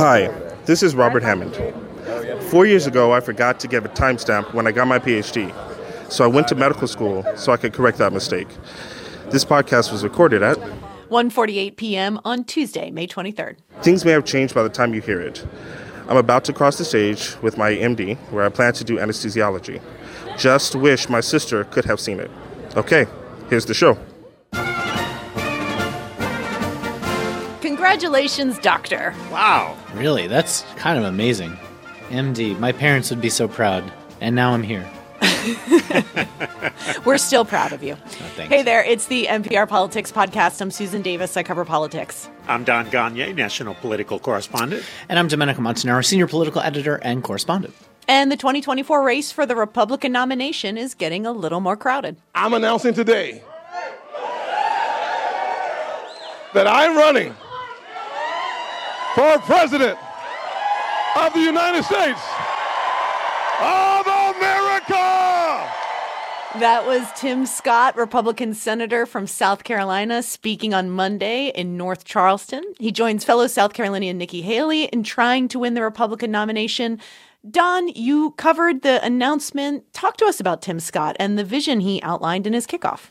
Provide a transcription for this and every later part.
Hi, this is Robert Hammond. Four years ago, I forgot to give a timestamp when I got my PhD, so I went to medical school so I could correct that mistake. This podcast was recorded at 1:48 p.m. on Tuesday, May 23rd. Things may have changed by the time you hear it. I'm about to cross the stage with my MD, where I plan to do anesthesiology. Just wish my sister could have seen it. Okay, here's the show. Congratulations, doctor. Wow. Really? That's kind of amazing. MD, my parents would be so proud. And now I'm here. We're still proud of you. Oh, thanks. hey there, it's the NPR Politics Podcast. I'm Susan Davis. I cover politics. I'm Don Gonyea, national political correspondent. And I'm Domenico Montanaro, senior political editor and correspondent. And the 2024 race for the Republican nomination is getting a little more crowded. I'm announcing today that I'm running for president of the United States of America. That was Tim Scott, Republican senator from South Carolina, speaking on Monday in North Charleston. He joins fellow South Carolinian Nikki Haley in trying to win the Republican nomination. Don, you covered the announcement. Talk to us about Tim Scott and the vision he outlined in his kickoff.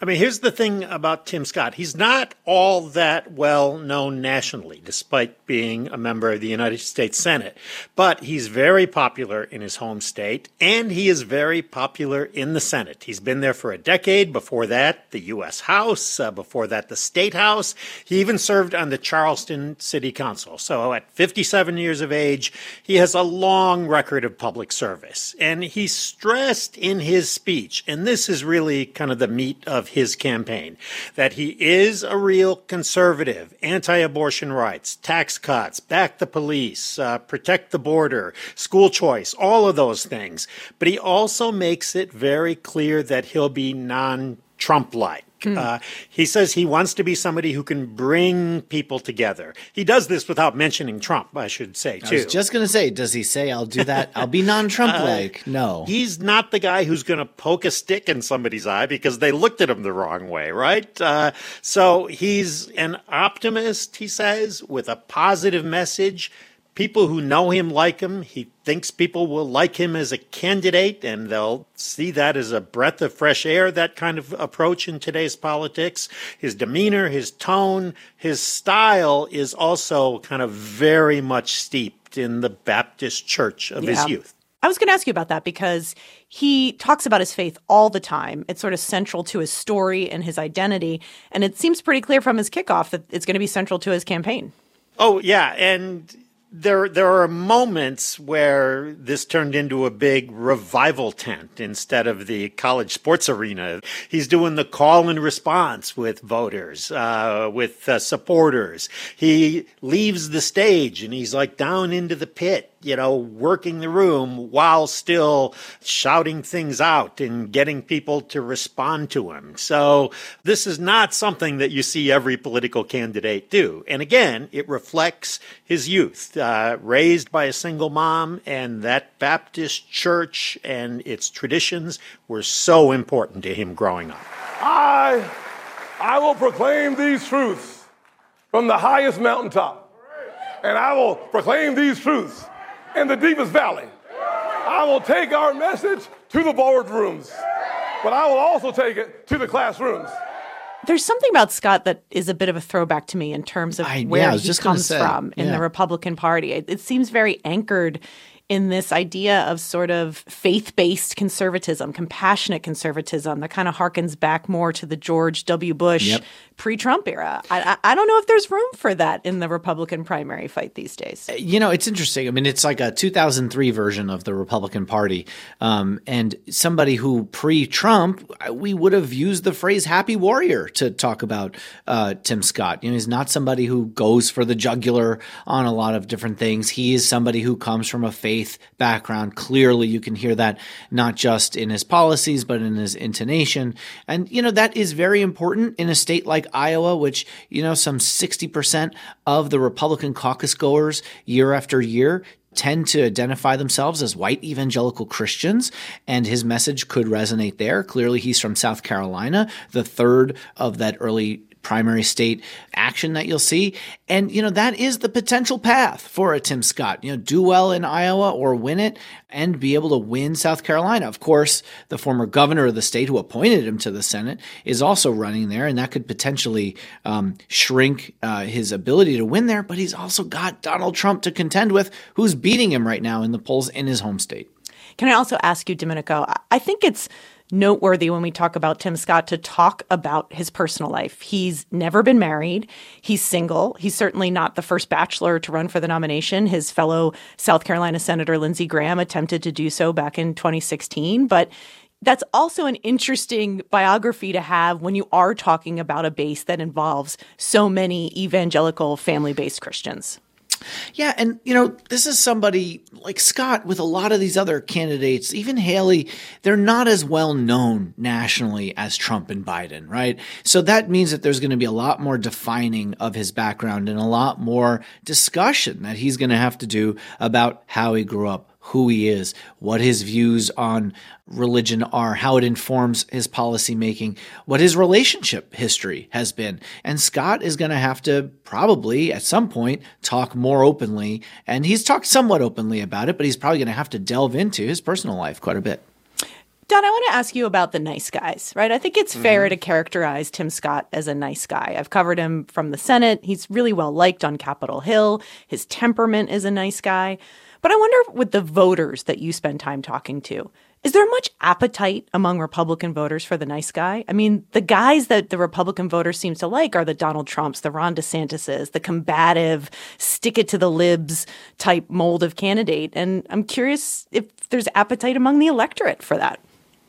I mean, here's the thing about Tim Scott. He's not all that well known nationally, despite being a member of the United States Senate. But he's very popular in his home state, and he is very popular in the Senate. He's been there for a decade. Before that, the U.S. House. Uh, before that, the State House. He even served on the Charleston City Council. So at 57 years of age, he has a long record of public service. And he stressed in his speech, and this is really kind of the meat of his campaign that he is a real conservative, anti abortion rights, tax cuts, back the police, uh, protect the border, school choice, all of those things. But he also makes it very clear that he'll be non Trump like. Uh, he says he wants to be somebody who can bring people together. He does this without mentioning Trump, I should say, too. I was just going to say, does he say, I'll do that? I'll be non Trump like? no. He's not the guy who's going to poke a stick in somebody's eye because they looked at him the wrong way, right? Uh, so he's an optimist, he says, with a positive message. People who know him like him. He thinks people will like him as a candidate and they'll see that as a breath of fresh air, that kind of approach in today's politics. His demeanor, his tone, his style is also kind of very much steeped in the Baptist church of his youth. I was going to ask you about that because he talks about his faith all the time. It's sort of central to his story and his identity. And it seems pretty clear from his kickoff that it's going to be central to his campaign. Oh yeah, and there there are moments where this turned into a big revival tent instead of the college sports arena. He's doing the call and response with voters, uh, with uh, supporters. He leaves the stage and he's like down into the pit, you know, working the room while still shouting things out and getting people to respond to him. So this is not something that you see every political candidate do. And again, it reflects his youth, uh, raised by a single mom, and that Baptist church and its traditions were so important to him growing up. I, I will proclaim these truths from the highest mountaintop, and I will proclaim these truths in the deepest valley. I will take our message to the boardrooms, but I will also take it to the classrooms. There's something about Scott that is a bit of a throwback to me in terms of I- where I was he just comes say, from in yeah. the Republican Party. It, it seems very anchored in this idea of sort of faith-based conservatism, compassionate conservatism that kind of harkens back more to the George W. Bush Yep. pre-Trump era. I, I, I don't know if there's room for that in the Republican primary fight these days. You know, it's interesting. I mean, it's like a 2003 version of the Republican Party. Um, and somebody who pre Trump, we would have used the phrase happy warrior to talk about uh, Tim Scott. You know, he's not somebody who goes for the jugular on a lot of different things. He is somebody who comes from a faith background. Clearly, you can hear that not just in his policies, but in his intonation. And, you know, that is very important in a state like Iowa, which, you know, some 60% of the Republican caucus goers year after year tend to identify themselves as white evangelical Christians, and his message could resonate there. Clearly, he's from South Carolina, the third of that early primary state action that you'll see. And, you know, that is the potential path for a Tim Scott. You know, do well in Iowa or win it and be able to win South Carolina. Of course, the former governor of the state who appointed him to the Senate is also running there, and that could potentially um, shrink uh, his ability to win there. But he's also got Donald Trump to contend with, who's beating him right now in the polls in his home state. Can I also ask you, Domenico? I think it's noteworthy when we talk about Tim Scott to talk about his personal life. He's never been married. He's single. He's certainly not the first bachelor to run for the nomination. His fellow South Carolina Senator Lindsey Graham attempted to do so back in 2016, but that's also an interesting biography to have when you are talking about a base that involves so many evangelical family based Christians. Yeah, and you know, this is somebody like Scott with a lot of these other candidates, even Haley, they're not as well known nationally as Trump and Biden, right? So that means that there's going to be a lot more defining of his background and a lot more discussion that he's going to have to do about how he grew up who he is, what his views on religion are, how it informs his policy making, what his relationship history has been. And Scott is going to have to probably at some point talk more openly. And he's talked somewhat openly about it, but he's probably going to have to delve into his personal life quite a bit. Don, I want to ask you about the nice guys, right? I think it's fair mm-hmm. to characterize Tim Scott as a nice guy. I've covered him from the Senate. He's really well liked on Capitol Hill. His temperament is a nice guy. But I wonder with the voters that you spend time talking to, is there much appetite among Republican voters for the nice guy? I mean, the guys that the Republican voters seems to like are the Donald Trumps, the Ron DeSantis's, the combative, stick it to the libs type mold of candidate. And I'm curious if there's appetite among the electorate for that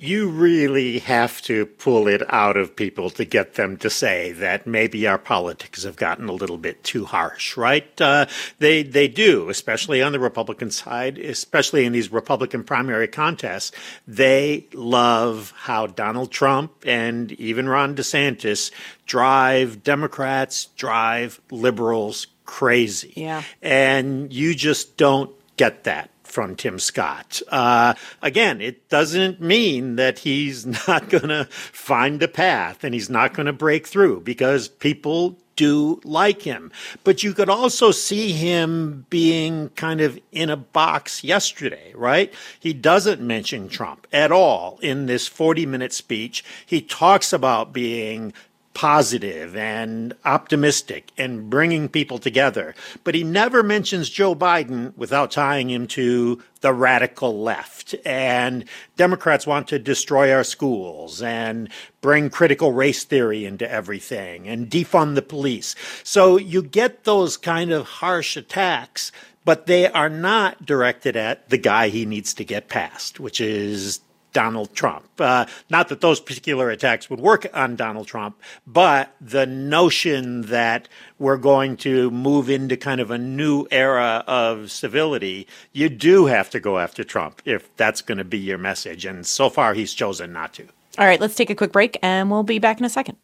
you really have to pull it out of people to get them to say that maybe our politics have gotten a little bit too harsh, right? Uh, they they do, especially on the Republican side, especially in these Republican primary contests. They love how Donald Trump and even Ron DeSantis drive Democrats, drive liberals crazy. Yeah. And you just don't get that from Tim Scott. Uh, again, it doesn't mean that he's not going to find a path and he's not going to break through because people do like him. But you could also see him being kind of in a box yesterday, right? He doesn't mention Trump at all in this 40 minute speech. He talks about being positive and optimistic and bringing people together. But he never mentions Joe Biden without tying him to the radical left. And Democrats want to destroy our schools and bring critical race theory into everything and defund the police. So you get those kind of harsh attacks but they are not directed at the guy he needs to get past, which is Donald Trump. Uh, not that those particular attacks would work on Donald Trump, but the notion that we're going to move into kind of a new era of civility, you do have to go after Trump if that's going to be your message. And so far, he's chosen not to. All right, let's take a quick break and we'll be back in a second.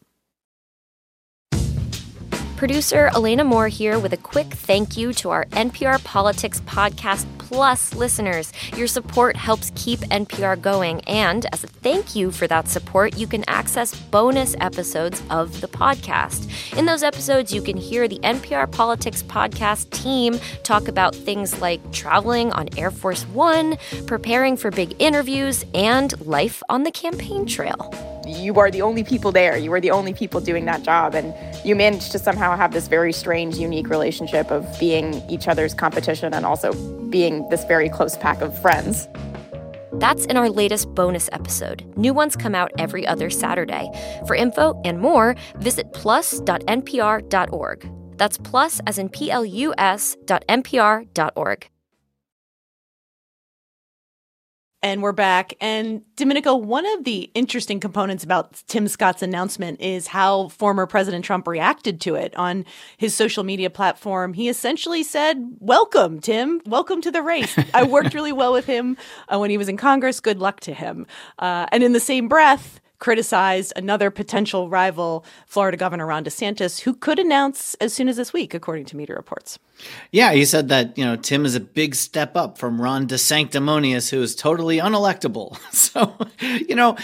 Producer Elena Moore here with a quick thank you to our NPR Politics Podcast Plus listeners. Your support helps keep NPR going, and as a thank you for that support, you can access bonus episodes of the podcast. In those episodes, you can hear the NPR Politics Podcast team talk about things like traveling on Air Force One, preparing for big interviews, and life on the campaign trail you are the only people there. You are the only people doing that job. And you manage to somehow have this very strange, unique relationship of being each other's competition and also being this very close pack of friends. That's in our latest bonus episode. New ones come out every other Saturday. For info and more, visit plus.npr.org. That's plus as in P L U S dot NPR dot org. And we're back. And Domenico, one of the interesting components about Tim Scott's announcement is how former President Trump reacted to it on his social media platform. He essentially said, Welcome, Tim. Welcome to the race. I worked really well with him uh, when he was in Congress. Good luck to him. Uh, and in the same breath, criticized another potential rival, Florida Governor Ron DeSantis, who could announce as soon as this week, according to media reports. Yeah, he said that, you know, Tim is a big step up from Ron DeSanctimonious, who is totally unelectable. So, you know,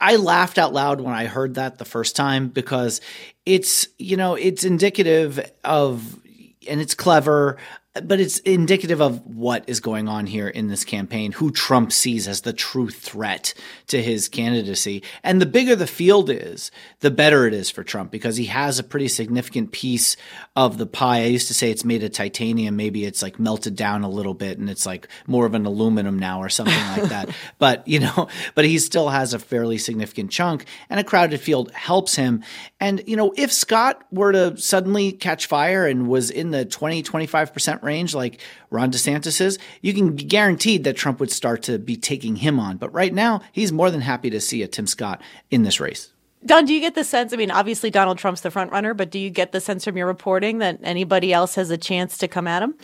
I laughed out loud when I heard that the first time because it's, you know, it's indicative of, and it's clever but it's indicative of what is going on here in this campaign, who Trump sees as the true threat to his candidacy. And the bigger the field is, the better it is for Trump because he has a pretty significant piece of the pie. I used to say it's made of titanium. Maybe it's like melted down a little bit and it's like more of an aluminum now or something like that. But, you know, but he still has a fairly significant chunk and a crowded field helps him. And, you know, if Scott were to suddenly catch fire and was in the 20, 25% range like Ron DeSantis is, you can be guaranteed that Trump would start to be taking him on. But right now, he's more than happy to see a Tim Scott in this race. Don, do you get the sense? I mean, obviously Donald Trump's the front runner, but do you get the sense from your reporting that anybody else has a chance to come at him?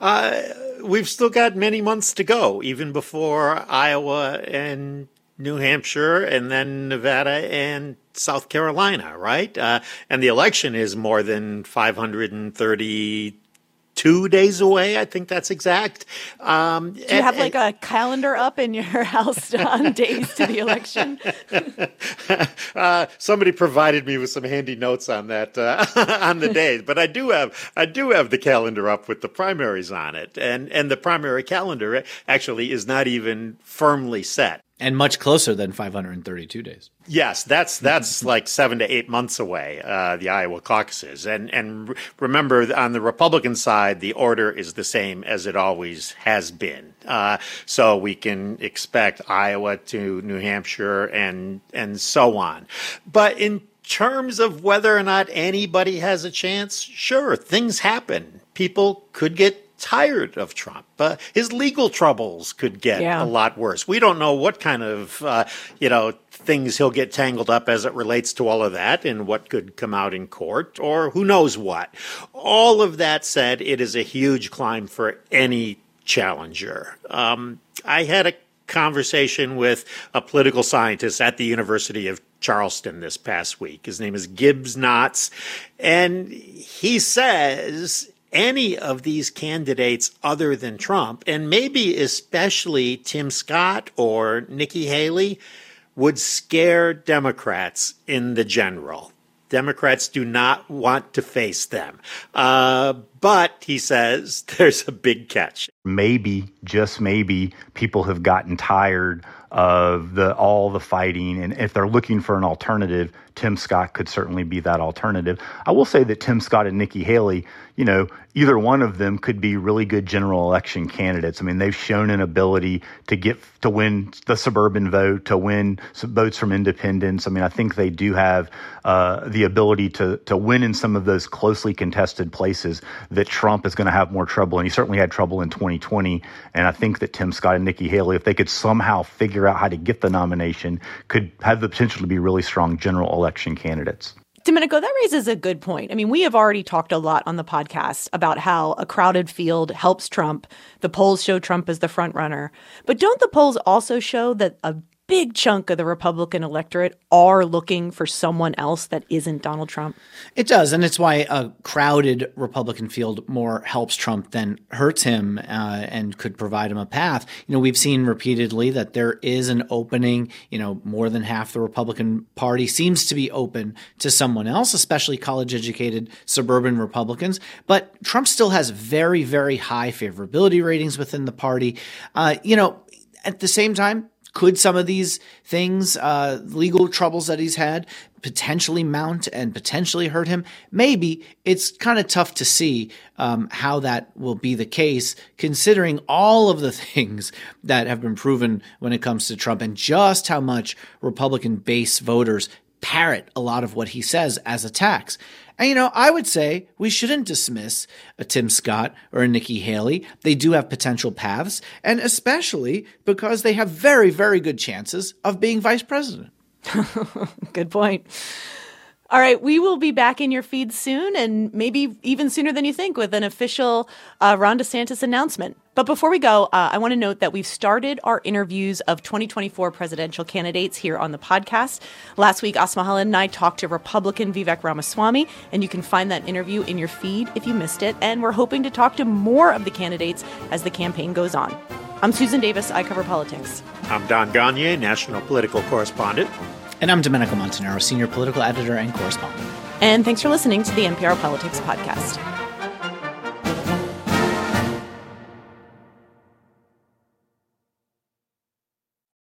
Uh, we've still got many months to go, even before Iowa and New Hampshire, and then Nevada and South Carolina, right? Uh, and the election is more than 530 two days away. I think that's exact. Um, Do you and, have like and, a calendar up in your house on days to the election? uh, somebody provided me with some handy notes on that uh, on the days, but I do have I do have the calendar up with the primaries on it, and and the primary calendar actually is not even firmly set and much closer than 532 days. Yes, that's that's like seven to eight months away. Uh, the Iowa caucuses, and and remember on the Republican side, the order is the same as it always has been. Uh, so we can expect Iowa to New Hampshire and and so on. But in terms of whether or not anybody has a chance, sure, things happen. People could get tired of Trump. Uh, his legal troubles could get yeah. a lot worse. We don't know what kind of, uh, you know, things he'll get tangled up as it relates to all of that and what could come out in court or who knows what. All of that said, it is a huge climb for any challenger. Um, I had a conversation with a political scientist at the University of Charleston this past week. His name is Gibbs Knotts. And he says any of these candidates other than Trump, and maybe especially Tim Scott or Nikki Haley, would scare Democrats in the general. Democrats do not want to face them. Uh, but he says there's a big catch. Maybe, just maybe, people have gotten tired of the all the fighting, and if they're looking for an alternative, Tim Scott could certainly be that alternative. I will say that Tim Scott and Nikki Haley, you know, either one of them could be really good general election candidates. I mean, they've shown an ability to get to win the suburban vote, to win votes from independents. I mean, I think they do have uh, the ability to to win in some of those closely contested places that Trump is going to have more trouble. And he certainly had trouble in 2020. And I think that Tim Scott and Nikki Haley, if they could somehow figure out how to get the nomination, could have the potential to be really strong general election candidates. Domenico, that raises a good point. I mean, we have already talked a lot on the podcast about how a crowded field helps Trump. The polls show Trump as the front runner. But don't the polls also show that a big chunk of the Republican electorate are looking for someone else that isn't Donald Trump. It does, and it's why a crowded Republican field more helps Trump than hurts him, uh, and could provide him a path. You know, we've seen repeatedly that there is an opening. You know, more than half the Republican Party seems to be open to someone else, especially college-educated suburban Republicans. But Trump still has very, very high favorability ratings within the party. Uh, you know, at the same time, could some of these things, uh, legal troubles that he's had, potentially mount and potentially hurt him? Maybe it's kind of tough to see um, how that will be the case, considering all of the things that have been proven when it comes to Trump and just how much Republican base voters parrot a lot of what he says as attacks. And, you know, I would say we shouldn't dismiss a Tim Scott or a Nikki Haley. They do have potential paths, and especially because they have very, very good chances of being vice president. good point. All right, we will be back in your feed soon, and maybe even sooner than you think, with an official uh, Ron DeSantis announcement. But before we go, uh, I want to note that we've started our interviews of 2024 presidential candidates here on the podcast. Last week, Asma Khalid and I talked to Republican Vivek Ramaswamy, and you can find that interview in your feed if you missed it. And we're hoping to talk to more of the candidates as the campaign goes on. I'm Susan Davis. I cover politics. I'm Don Gonyea, national political correspondent. And I'm Domenico Montanaro, senior political editor and correspondent. And thanks for listening to the NPR Politics Podcast.